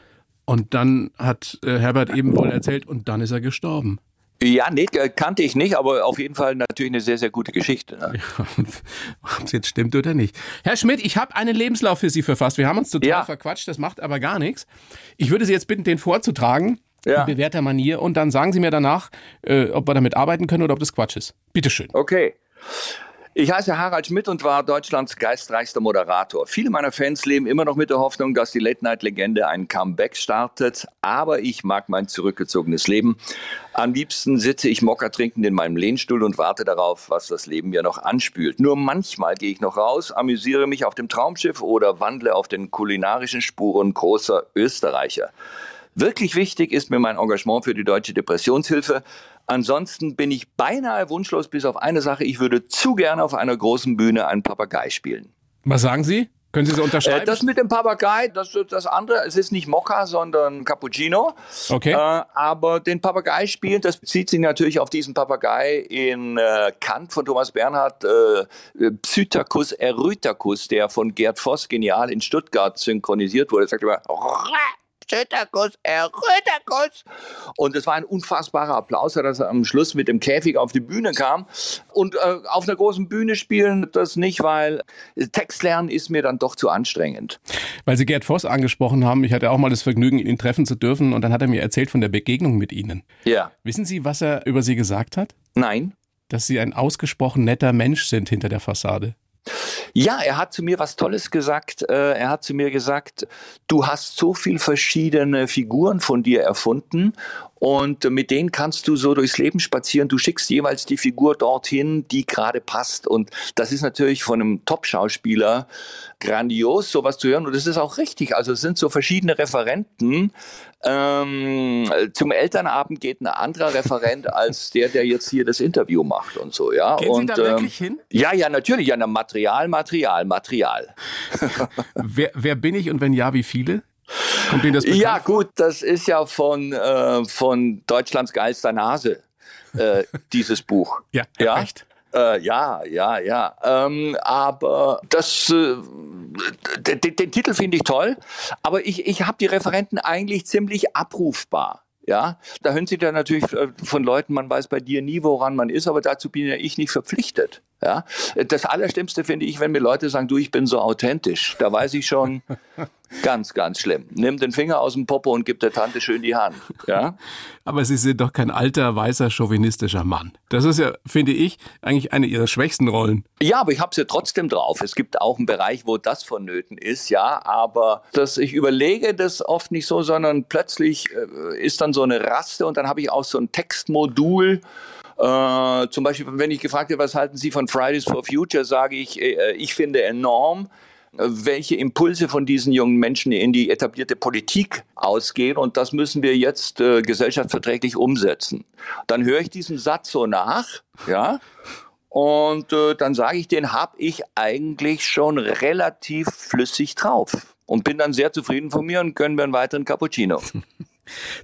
Und dann hat äh, Herbert eben wohl erzählt, und dann ist er gestorben. Ja, nee, kannte ich nicht, aber auf jeden Fall natürlich eine sehr, sehr gute Geschichte. Ne? Ja, Ob es jetzt stimmt oder nicht. Herr Schmidt, ich habe einen Lebenslauf für Sie verfasst. Wir haben uns total ja. verquatscht, das macht aber gar nichts. Ich würde Sie jetzt bitten, den vorzutragen. Ja. In bewährter Manier. Und dann sagen Sie mir danach, äh, ob wir damit arbeiten können oder ob das Quatsch ist. Bitteschön. Okay. Ich heiße Harald Schmidt und war Deutschlands geistreichster Moderator. Viele meiner Fans leben immer noch mit der Hoffnung, dass die Late-Night-Legende ein Comeback startet. Aber ich mag mein zurückgezogenes Leben. Am liebsten sitze ich Mokka trinkend in meinem Lehnstuhl und warte darauf, was das Leben mir noch anspült. Nur manchmal gehe ich noch raus, amüsiere mich auf dem Traumschiff oder wandle auf den kulinarischen Spuren großer Österreicher. Wirklich wichtig ist mir mein Engagement für die Deutsche Depressionshilfe. Ansonsten bin ich beinahe wunschlos bis auf eine Sache. Ich würde zu gerne auf einer großen Bühne einen Papagei spielen. Was sagen Sie? Können Sie so unterschreiben? Äh, das mit dem Papagei, das das andere, es ist nicht Mokka, sondern Cappuccino. Okay. Äh, aber den Papagei spielen, das bezieht sich natürlich auf diesen Papagei in äh, Kant von Thomas Bernhard, äh, Psytacus erytacus, der von Gerd Voss genial in Stuttgart synchronisiert wurde. Er sagt immer, Schütterkuss, Rütterkuss. Und es war ein unfassbarer Applaus, dass er am Schluss mit dem Käfig auf die Bühne kam. Und äh, auf einer großen Bühne spielen das nicht, weil Textlernen ist mir dann doch zu anstrengend. Weil Sie Gerd Voss angesprochen haben, ich hatte auch mal das Vergnügen, ihn treffen zu dürfen und dann hat er mir erzählt von der Begegnung mit Ihnen. Ja. Wissen Sie, was er über Sie gesagt hat? Nein. Dass Sie ein ausgesprochen netter Mensch sind hinter der Fassade. Ja, er hat zu mir was Tolles gesagt. Äh, er hat zu mir gesagt, du hast so viel verschiedene Figuren von dir erfunden und mit denen kannst du so durchs Leben spazieren. Du schickst jeweils die Figur dorthin, die gerade passt. Und das ist natürlich von einem Top-Schauspieler grandios, sowas zu hören. Und das ist auch richtig. Also es sind so verschiedene Referenten. Ähm, zum Elternabend geht ein anderer Referent als der, der jetzt hier das Interview macht und so, ja. Gehen und, Sie da wirklich hin? Ja, ja, natürlich. Ja, Material, Material, Material. wer, wer bin ich und wenn ja, wie viele? Kommt Ihnen das Ja, gut, das ist ja von, äh, von Deutschlands geilster Nase, äh, dieses Buch. Ja, ja? recht. Äh, ja, ja, ja. Ähm, aber das, äh, den, den Titel finde ich toll. Aber ich, ich habe die Referenten eigentlich ziemlich abrufbar. Ja, da hören Sie dann natürlich äh, von Leuten, man weiß bei dir nie, woran man ist, aber dazu bin ja ich nicht verpflichtet. Ja, das Allerschlimmste finde ich, wenn mir Leute sagen, du, ich bin so authentisch. Da weiß ich schon, ganz, ganz schlimm. Nimm den Finger aus dem Popo und gib der Tante schön die Hand. Ja. Aber Sie sind doch kein alter, weißer, chauvinistischer Mann. Das ist ja, finde ich, eigentlich eine Ihrer schwächsten Rollen. Ja, aber ich habe sie ja trotzdem drauf. Es gibt auch einen Bereich, wo das vonnöten ist, ja. Aber dass ich überlege das oft nicht so, sondern plötzlich äh, ist dann so eine Raste und dann habe ich auch so ein Textmodul äh, zum Beispiel, wenn ich gefragt werde, was halten Sie von Fridays for Future, sage ich, äh, ich finde enorm, äh, welche Impulse von diesen jungen Menschen in die etablierte Politik ausgehen. Und das müssen wir jetzt äh, gesellschaftsverträglich umsetzen. Dann höre ich diesen Satz so nach, ja, und äh, dann sage ich, den habe ich eigentlich schon relativ flüssig drauf. Und bin dann sehr zufrieden von mir und können wir einen weiteren Cappuccino.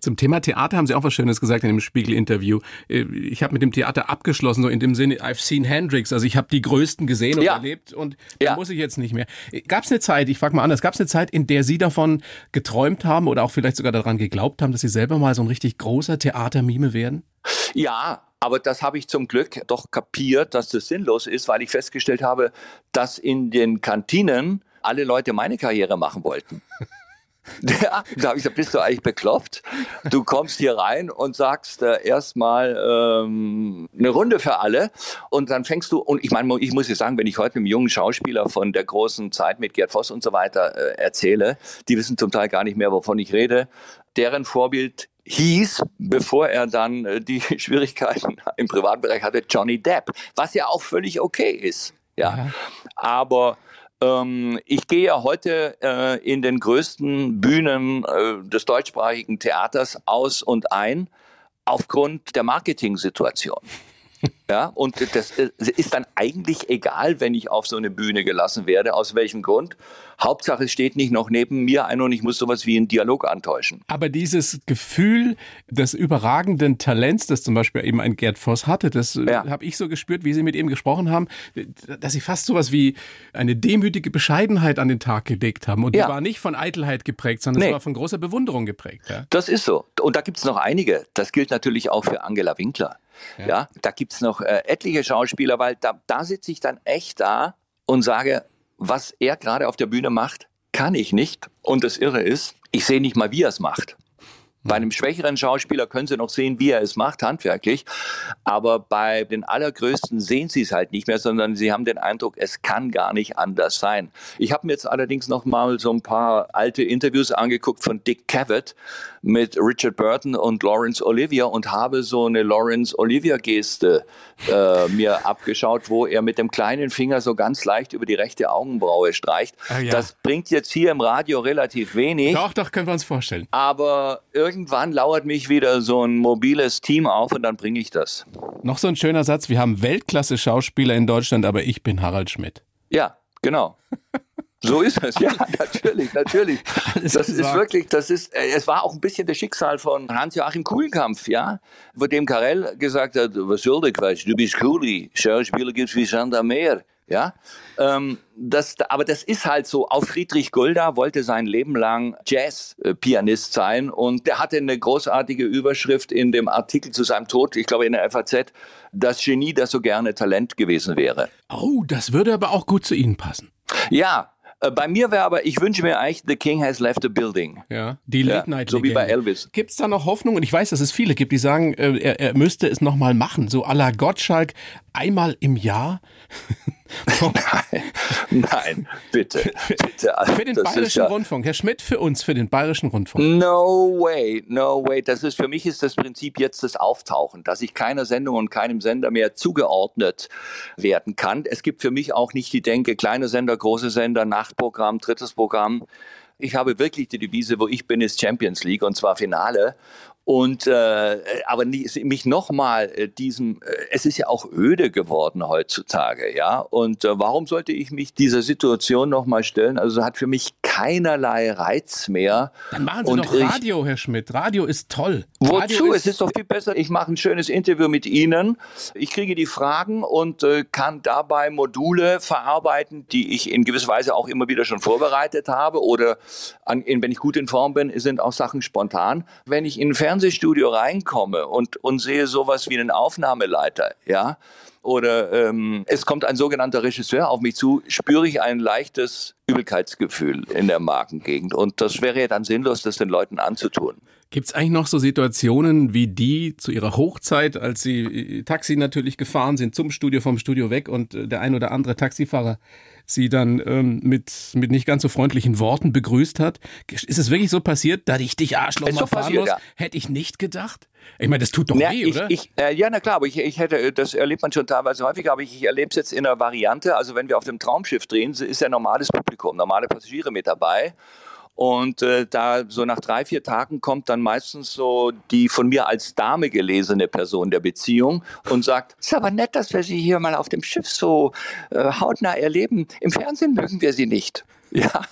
Zum Thema Theater haben Sie auch was Schönes gesagt in dem Spiegel-Interview. Äh, ich habe mit dem Theater abgeschlossen, so in dem Sinne, I've seen Hendrix. Also ich habe die Größten gesehen und ja. erlebt und ja. da muss ich jetzt nicht mehr. Gab es eine Zeit, ich frage mal anders, gab es eine Zeit, in der Sie davon geträumt haben oder auch vielleicht sogar daran geglaubt haben, dass Sie selber mal so ein richtig großer Theatermime werden? Ja, aber das habe ich zum Glück doch kapiert, dass das sinnlos ist, weil ich festgestellt habe, dass in den Kantinen alle Leute meine Karriere machen wollten. Ja, da habe ich gesagt, bist du eigentlich bekloppt? Du kommst hier rein und sagst äh, erstmal ähm, eine Runde für alle und dann fängst du, und ich meine, ich muss dir sagen, wenn ich heute einem jungen Schauspieler von der großen Zeit mit Gerd Voss und so weiter äh, erzähle, die wissen zum Teil gar nicht mehr, wovon ich rede. Deren Vorbild hieß, bevor er dann äh, die Schwierigkeiten im Privatbereich hatte, Johnny Depp, was ja auch völlig okay ist. Ja, ja. aber ähm, ich gehe ja heute äh, in den größten Bühnen äh, des deutschsprachigen Theaters aus und ein aufgrund der Marketing-Situation. Ja, und das ist dann eigentlich egal, wenn ich auf so eine Bühne gelassen werde, aus welchem Grund. Hauptsache, es steht nicht noch neben mir ein und ich muss sowas wie einen Dialog antäuschen. Aber dieses Gefühl des überragenden Talents, das zum Beispiel eben ein Gerd Voss hatte, das äh, ja. habe ich so gespürt, wie Sie mit ihm gesprochen haben, dass Sie fast sowas wie eine demütige Bescheidenheit an den Tag gelegt haben. Und die war nicht von Eitelheit geprägt, sondern nee. es war von großer Bewunderung geprägt. Ja? Das ist so. Und da gibt es noch einige. Das gilt natürlich auch für Angela Winkler. Ja, ja da gibt's noch äh, etliche Schauspieler, weil da, da sitze ich dann echt da und sage, was er gerade auf der Bühne macht, kann ich nicht. Und das Irre ist, ich sehe nicht mal, wie er es macht. Bei einem schwächeren Schauspieler können Sie noch sehen, wie er es macht, handwerklich. Aber bei den allergrößten sehen Sie es halt nicht mehr, sondern Sie haben den Eindruck, es kann gar nicht anders sein. Ich habe mir jetzt allerdings noch mal so ein paar alte Interviews angeguckt von Dick Cavett mit Richard Burton und Laurence Olivier und habe so eine Laurence Olivier Geste äh, mir abgeschaut, wo er mit dem kleinen Finger so ganz leicht über die rechte Augenbraue streicht. Ah, ja. Das bringt jetzt hier im Radio relativ wenig. Doch, doch, können wir uns vorstellen. Aber irgendwie irgendwann lauert mich wieder so ein mobiles Team auf und dann bringe ich das. Noch so ein schöner Satz, wir haben Weltklasse-Schauspieler in Deutschland, aber ich bin Harald Schmidt. Ja, genau. So ist es, ja, natürlich, natürlich. Alles das gesagt. ist wirklich, das ist, äh, es war auch ein bisschen das Schicksal von Hans-Joachim Kuhlkampf, ja, wo dem Karel gesagt hat, was soll der Quatsch, du bist Kuli, Schauspieler gibt's wie Sand am Meer. Ja, ähm, das, aber das ist halt so. Auch Friedrich Gulda wollte sein Leben lang Jazz-Pianist sein und der hatte eine großartige Überschrift in dem Artikel zu seinem Tod, ich glaube in der FAZ, das Genie, das so gerne Talent gewesen wäre. Oh, das würde aber auch gut zu Ihnen passen. Ja, äh, bei mir wäre aber, ich wünsche mir eigentlich, The King has left a building. Ja, die Late Night. Ja, so wie bei Elvis. Gibt es da noch Hoffnung? Und ich weiß, dass es viele gibt, die sagen, äh, er, er müsste es nochmal machen. So à la Gottschalk, einmal im Jahr. nein, nein, bitte, bitte. Also, für den Bayerischen ja Rundfunk, Herr Schmidt, für uns, für den Bayerischen Rundfunk. No way, no way. Das ist für mich ist das Prinzip jetzt das Auftauchen, dass ich keiner Sendung und keinem Sender mehr zugeordnet werden kann. Es gibt für mich auch nicht die Denke, kleine Sender, große Sender, Nachtprogramm, drittes Programm. Ich habe wirklich die Devise, wo ich bin, ist Champions League und zwar Finale. Und äh, aber nie, mich nochmal äh, diesem, äh, es ist ja auch öde geworden heutzutage, ja. Und äh, warum sollte ich mich dieser Situation nochmal stellen? Also hat für mich keinerlei Reiz mehr. Dann machen Sie und doch Radio, ich, Herr Schmidt. Radio ist toll. Wozu? Ist es ist doch viel besser. Ich mache ein schönes Interview mit Ihnen. Ich kriege die Fragen und äh, kann dabei Module verarbeiten, die ich in gewisser Weise auch immer wieder schon vorbereitet habe. Oder an, in, wenn ich gut in Form bin, sind auch Sachen spontan. Wenn ich in Fernsehen Fernsehstudio reinkomme und, und sehe sowas wie einen Aufnahmeleiter, ja, oder ähm, es kommt ein sogenannter Regisseur auf mich zu, spüre ich ein leichtes Übelkeitsgefühl in der Magengegend. Und das wäre ja dann sinnlos, das den Leuten anzutun. Gibt es eigentlich noch so Situationen wie die zu ihrer Hochzeit, als sie äh, Taxi natürlich gefahren sind, zum Studio, vom Studio weg und äh, der ein oder andere Taxifahrer sie dann ähm, mit, mit nicht ganz so freundlichen Worten begrüßt hat. Ist es wirklich so passiert, dass ich dich Arschloch mal so fahren passiert, muss? Ja. Hätte ich nicht gedacht. Ich meine, das tut doch ja, weh, ich, oder? Ich, äh, ja, na klar, aber ich, ich hätte, das erlebt man schon teilweise häufiger, aber ich, ich erlebe es jetzt in einer Variante. Also wenn wir auf dem Traumschiff drehen, ist ja normales Publikum, normale Passagiere mit dabei. Und äh, da so nach drei, vier Tagen kommt dann meistens so die von mir als Dame gelesene Person der Beziehung und sagt, es ist aber nett, dass wir Sie hier mal auf dem Schiff so äh, hautnah erleben. Im Fernsehen mögen wir Sie nicht. Ja.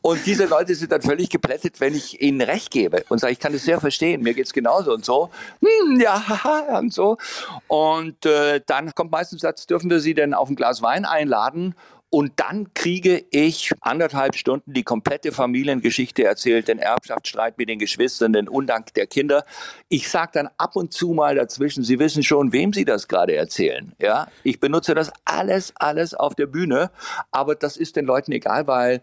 Und diese Leute sind dann völlig geplättet, wenn ich ihnen recht gebe und sage, ich kann das sehr verstehen, mir geht es genauso und so. Hm, ja, haha, und so. Und äh, dann kommt meistens der Satz, dürfen wir Sie denn auf ein Glas Wein einladen? Und dann kriege ich anderthalb Stunden die komplette Familiengeschichte erzählt, den Erbschaftsstreit mit den Geschwistern, den Undank der Kinder. Ich sage dann ab und zu mal dazwischen, Sie wissen schon, wem Sie das gerade erzählen. Ja, ich benutze das alles, alles auf der Bühne, aber das ist den Leuten egal, weil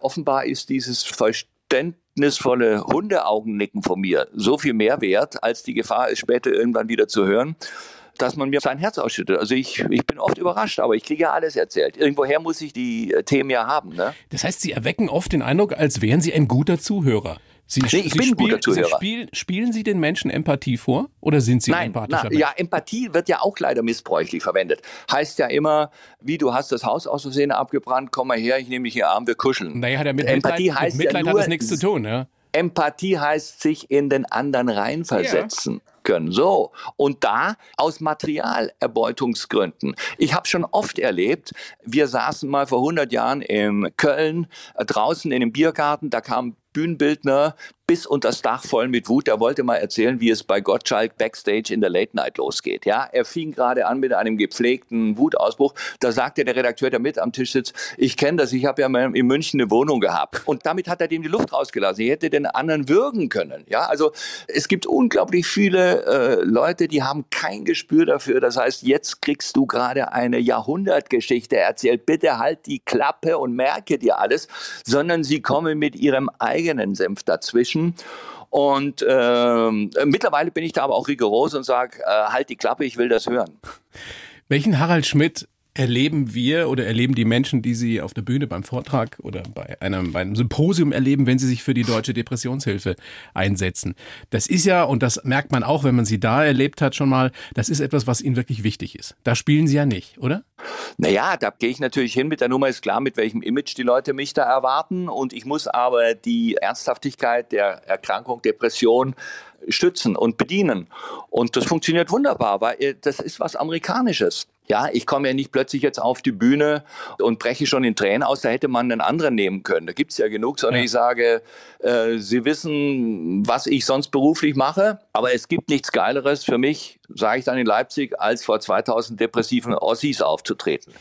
offenbar ist dieses verständnisvolle Hundeaugennicken von mir so viel mehr wert, als die Gefahr ist, später irgendwann wieder zu hören dass man mir sein Herz ausschüttet. Also ich, ich bin oft überrascht, aber ich kriege ja alles erzählt. Irgendwoher muss ich die äh, Themen ja haben. Ne? Das heißt, Sie erwecken oft den Eindruck, als wären Sie ein guter Zuhörer. Sie, nee, ich Sie bin spiel, ein guter Zuhörer. Sie spiel, spielen Sie den Menschen Empathie vor oder sind Sie nein, empathischer nein, Ja, Empathie wird ja auch leider missbräuchlich verwendet. Heißt ja immer, wie du hast das Haus aus Versehen abgebrannt, komm mal her, ich nehme dich in den Arm, wir kuscheln. Naja, der mit Empathie Mitleid, heißt mit Mitleid ja nur, hat das nichts zu tun, ja. Empathie heißt sich in den anderen reinversetzen. Ja können. So, und da aus Materialerbeutungsgründen. Ich habe schon oft erlebt, wir saßen mal vor 100 Jahren in Köln äh, draußen in einem Biergarten, da kam Bühnenbildner bis unter das Dach voll mit Wut. Er wollte mal erzählen, wie es bei Gottschalk backstage in der Late Night losgeht. Ja, er fing gerade an mit einem gepflegten Wutausbruch. Da sagte der Redakteur, der mit am Tisch sitzt, ich kenne das, ich habe ja mal in München eine Wohnung gehabt. Und damit hat er dem die Luft rausgelassen. Er hätte den anderen würgen können. Ja, also es gibt unglaublich viele äh, Leute, die haben kein Gespür dafür. Das heißt, jetzt kriegst du gerade eine Jahrhundertgeschichte erzählt. Bitte halt die Klappe und merke dir alles, sondern sie kommen mit ihrem eigenen Senf dazwischen Menschen. Und ähm, mittlerweile bin ich da aber auch rigoros und sage, äh, halt die Klappe, ich will das hören. Welchen Harald Schmidt erleben wir oder erleben die Menschen, die sie auf der Bühne beim Vortrag oder bei einem, bei einem Symposium erleben, wenn sie sich für die deutsche Depressionshilfe einsetzen. Das ist ja, und das merkt man auch, wenn man sie da erlebt hat schon mal, das ist etwas, was ihnen wirklich wichtig ist. Da spielen sie ja nicht, oder? Naja, da gehe ich natürlich hin. Mit der Nummer ist klar, mit welchem Image die Leute mich da erwarten. Und ich muss aber die Ernsthaftigkeit der Erkrankung, Depression stützen und bedienen. Und das funktioniert wunderbar, weil äh, das ist was Amerikanisches. Ja, ich komme ja nicht plötzlich jetzt auf die Bühne und breche schon in Tränen aus, da hätte man einen anderen nehmen können. Da gibt's ja genug, sondern Ja. ich sage, äh, Sie wissen, was ich sonst beruflich mache, aber es gibt nichts Geileres für mich, sage ich dann in Leipzig, als vor 2000 depressiven Ossis aufzutreten.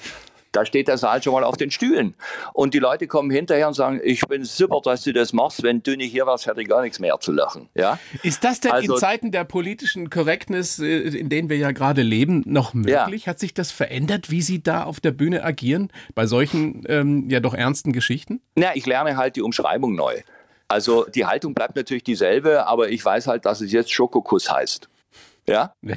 Da steht der Saal schon mal auf den Stühlen. Und die Leute kommen hinterher und sagen, ich bin super, dass du das machst. Wenn du nicht hier warst, hätte ich gar nichts mehr zu lachen. Ja? Ist das denn Also- in Zeiten der politischen Correctness, äh, in denen wir ja gerade leben, noch möglich? Hat sich das verändert, wie Sie da auf der Bühne agieren bei solchen ähm, ja doch ernsten Geschichten? Na, ich lerne halt die Umschreibung neu. Also die Haltung bleibt natürlich dieselbe, aber ich weiß halt, dass es jetzt Schokokuss heißt. Ja? Ja.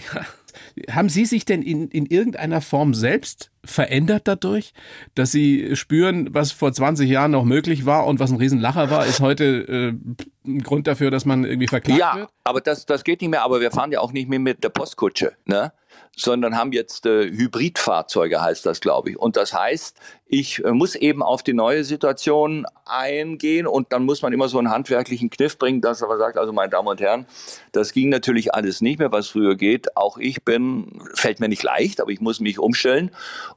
Haben Sie sich denn in, in irgendeiner Form selbst verändert dadurch, dass Sie spüren, was vor 20 Jahren noch möglich war und was ein Riesenlacher war, ist heute äh, ein Grund dafür, dass man irgendwie verklagt Ja, wird? aber das, das geht nicht mehr. Aber wir fahren ja auch nicht mehr mit der Postkutsche, ne? sondern haben jetzt äh, Hybridfahrzeuge, heißt das, glaube ich. Und das heißt, ich äh, muss eben auf die neue Situation eingehen und dann muss man immer so einen handwerklichen Kniff bringen, dass aber sagt, also meine Damen und Herren, das ging natürlich alles nicht mehr, was früher geht. Auch ich bin, fällt mir nicht leicht, aber ich muss mich umstellen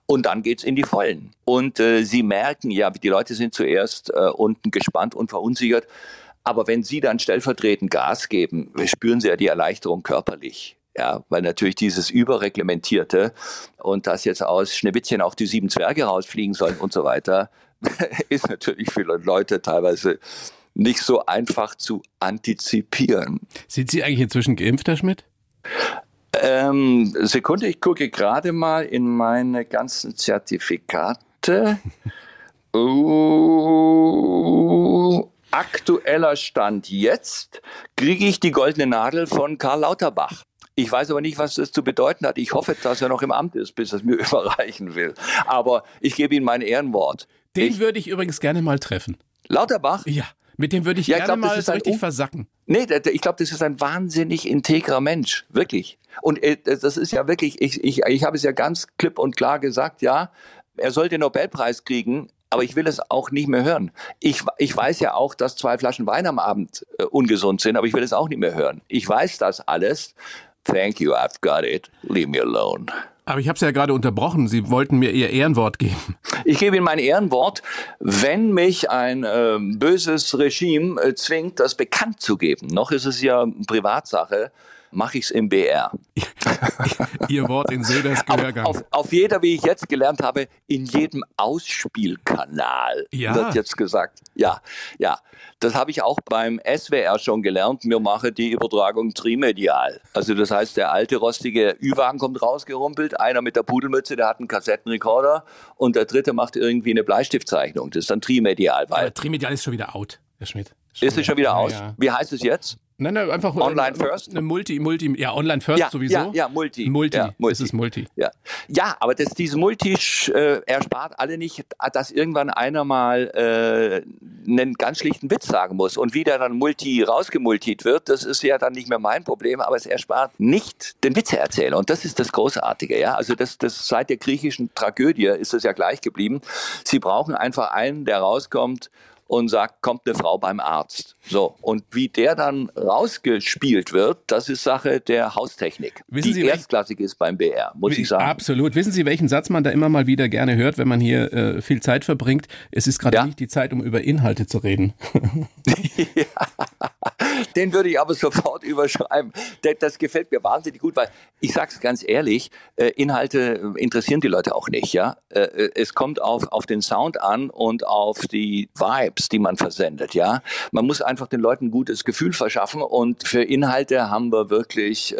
und dann geht's in die Vollen. Und äh, Sie merken ja, die Leute sind zuerst äh, unten gespannt und verunsichert. Aber wenn Sie dann stellvertretend Gas geben, spüren Sie ja die Erleichterung körperlich. Ja, weil natürlich dieses Überreglementierte und dass jetzt aus Schneewittchen auch die sieben Zwerge rausfliegen sollen und so weiter, ist natürlich für Leute teilweise nicht so einfach zu antizipieren. Sind Sie eigentlich inzwischen geimpft, Herr Schmidt? Ähm, Sekunde, ich gucke gerade mal in meine ganzen Zertifikate. Uh, aktueller Stand jetzt kriege ich die goldene Nadel von Karl Lauterbach. Ich weiß aber nicht, was das zu bedeuten hat. Ich hoffe, dass er noch im Amt ist, bis er es mir überreichen will. Aber ich gebe Ihnen mein Ehrenwort. Den Ich- würde ich übrigens gerne mal treffen. Lauterbach? Ja, mit dem würde ich Ja, ich gerne glaub, das mal so richtig Um- versacken. Nee, ich glaube, das ist ein wahnsinnig integrer Mensch, wirklich. Und äh, das ist ja wirklich, ich, ich, ich habe es ja ganz klipp und klar gesagt, ja, er soll den Nobelpreis kriegen, aber ich will es auch nicht mehr hören. Ich, ich weiß ja auch, dass zwei Flaschen Wein am Abend äh, ungesund sind, aber ich will es auch nicht mehr hören. Ich weiß das alles. Thank you, I've got it. Leave me alone. Aber ich habe es ja gerade unterbrochen. Sie wollten mir Ihr Ehrenwort geben. Ich gebe Ihnen mein Ehrenwort, wenn mich ein ähm, böses Regime äh, zwingt, das bekannt zu geben, noch ist es ja Privatsache, mache ich es im BR. Ihr Wort in Söders Gehörgang. Auf, auf jeder, wie ich jetzt gelernt habe, in jedem Ausspielkanal Ja. wird jetzt gesagt. Ja, ja. Das habe ich auch beim SWR schon gelernt. Mir mache die Übertragung trimedial. Also das heißt, der alte rostige Ü-Wagen kommt rausgerumpelt, einer mit der Pudelmütze, der hat einen Kassettenrekorder und der dritte macht irgendwie eine Bleistiftzeichnung. Das ist dann trimedial, weil Aber Trimedial ist schon wieder out, Herr Schmidt. ist es schon wieder aus. ja. Wie heißt es jetzt? Nein, nein, einfach Online äh, first? Eine Multi, Multi, ja, Online First Ja, sowieso. ja, ja, Multi. Multi. Ja, Multi. Es ist Multi. Ja, ja aber das, diese Multi äh, erspart alle nicht, dass irgendwann einer mal äh, einen ganz schlichten Witz sagen muss. Und wie der dann Multi rausgemultit wird, das ist ja dann nicht mehr mein Problem, aber es erspart nicht den Witzeerzähler. Und das ist das Großartige. Ja? Also das, das seit der griechischen Tragödie ist es ja gleich geblieben. Sie brauchen einfach einen, der rauskommt und sagt, kommt eine Frau beim Arzt. So, und wie der dann rausgespielt wird, das ist Sache der Haustechnik. Wissen die Sie, erstklassig ist beim BR, muss ich sagen. Absolut. Wissen Sie, welchen Satz man da immer mal wieder gerne hört, wenn man hier äh, viel Zeit verbringt? Es ist gerade Ja. nicht die Zeit, um über Inhalte zu reden. Den würde ich aber sofort überschreiben. Das gefällt mir wahnsinnig gut, weil ich sag's ganz ehrlich, äh, Inhalte äh, interessieren die Leute auch nicht, ja. Äh, Es kommt auf, auf den Sound an und auf die Vibes, die man versendet, ja. Man muss einfach den Leuten ein gutes Gefühl verschaffen und für Inhalte haben wir wirklich,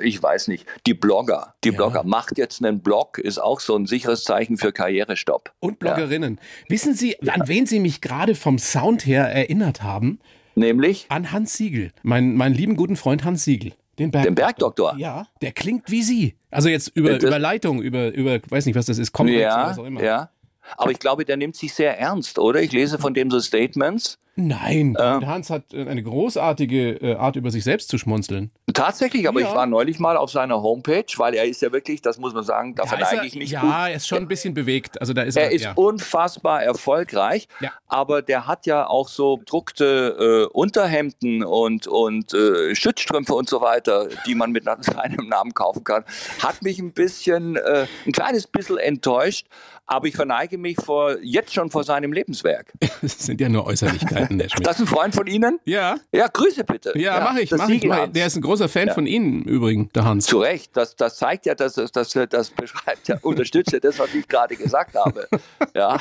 ich weiß nicht, die Blogger. Die Ja. Blogger. Macht jetzt einen Blog, ist auch so ein sicheres Zeichen für Karrierestopp. Und Bloggerinnen. Wissen Sie, an wen Sie mich gerade vom Sound her erinnert haben? Nämlich An Hans Siegel. Mein, meinen lieben guten Freund Hans Siegel. Den, Berg den Bergdoktor. Ja, der klingt wie Sie. Also jetzt über, Das- über Leitung, über, über, weiß nicht, was das ist, oder Ja, was auch immer. ja. Aber ich glaube, der nimmt sich sehr ernst, oder? Ich lese von dem so Statements. Nein, Ähm. Hans hat äh, eine großartige äh, Art, über sich selbst zu schmunzeln. Tatsächlich, aber Ja. ich war neulich mal auf seiner Homepage, weil er ist ja wirklich, das muss man sagen, da Ja, verneige er, ich mich. ja, er ist schon ein bisschen bewegt. Also da ist Er er, ist ja. unfassbar erfolgreich, Ja. aber der hat ja auch so druckte äh, Unterhemden und, und äh, Schützstrümpfe und so weiter, die man mit seinem Namen kaufen kann. Hat mich ein bisschen, äh, ein kleines bisschen enttäuscht, aber ich verneige mich vor, jetzt schon vor seinem Lebenswerk. Das sind ja nur Äußerlichkeiten, der Schmidt. Das ist ein Freund von Ihnen? ja, Ja, Grüße bitte. ja, mach ich, das mach ich. Siegel Mach ich. haben's. Der ist ein großer Fan von Ihnen im Übrigen, der Hans. Zu Recht, das, das zeigt ja, dass das, das, das beschreibt ja, unterstützt ja das, was ich gerade gesagt habe. Ja.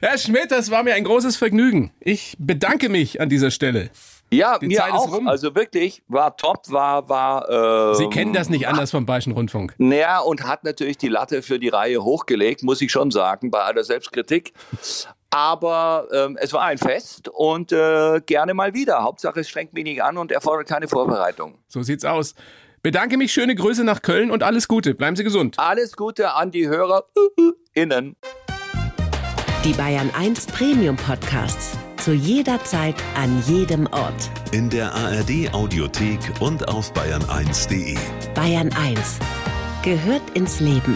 Herr Schmidt, das war mir ein großes Vergnügen. Ich bedanke mich an dieser Stelle. Ja, Die mir Zeit auch. Also wirklich, war top, war, war. Äh, Sie kennen das nicht anders vom Bayerischen Rundfunk. Naja, und hat natürlich die Latte für die Reihe hochgelegt, muss ich schon sagen, bei aller Selbstkritik. Aber ähm, es war ein Fest und äh, gerne mal wieder. Hauptsache, es strengt mich nicht an und erfordert keine Vorbereitung. So sieht's aus. Bedanke mich, schöne Grüße nach Köln und alles Gute. Bleiben Sie gesund. Alles Gute an die Hörer innen. Die Bayern 1 Premium Podcasts. Zu jeder Zeit, an jedem Ort. In der ARD Audiothek und auf bayern1.de. Bayern 1 gehört ins Leben.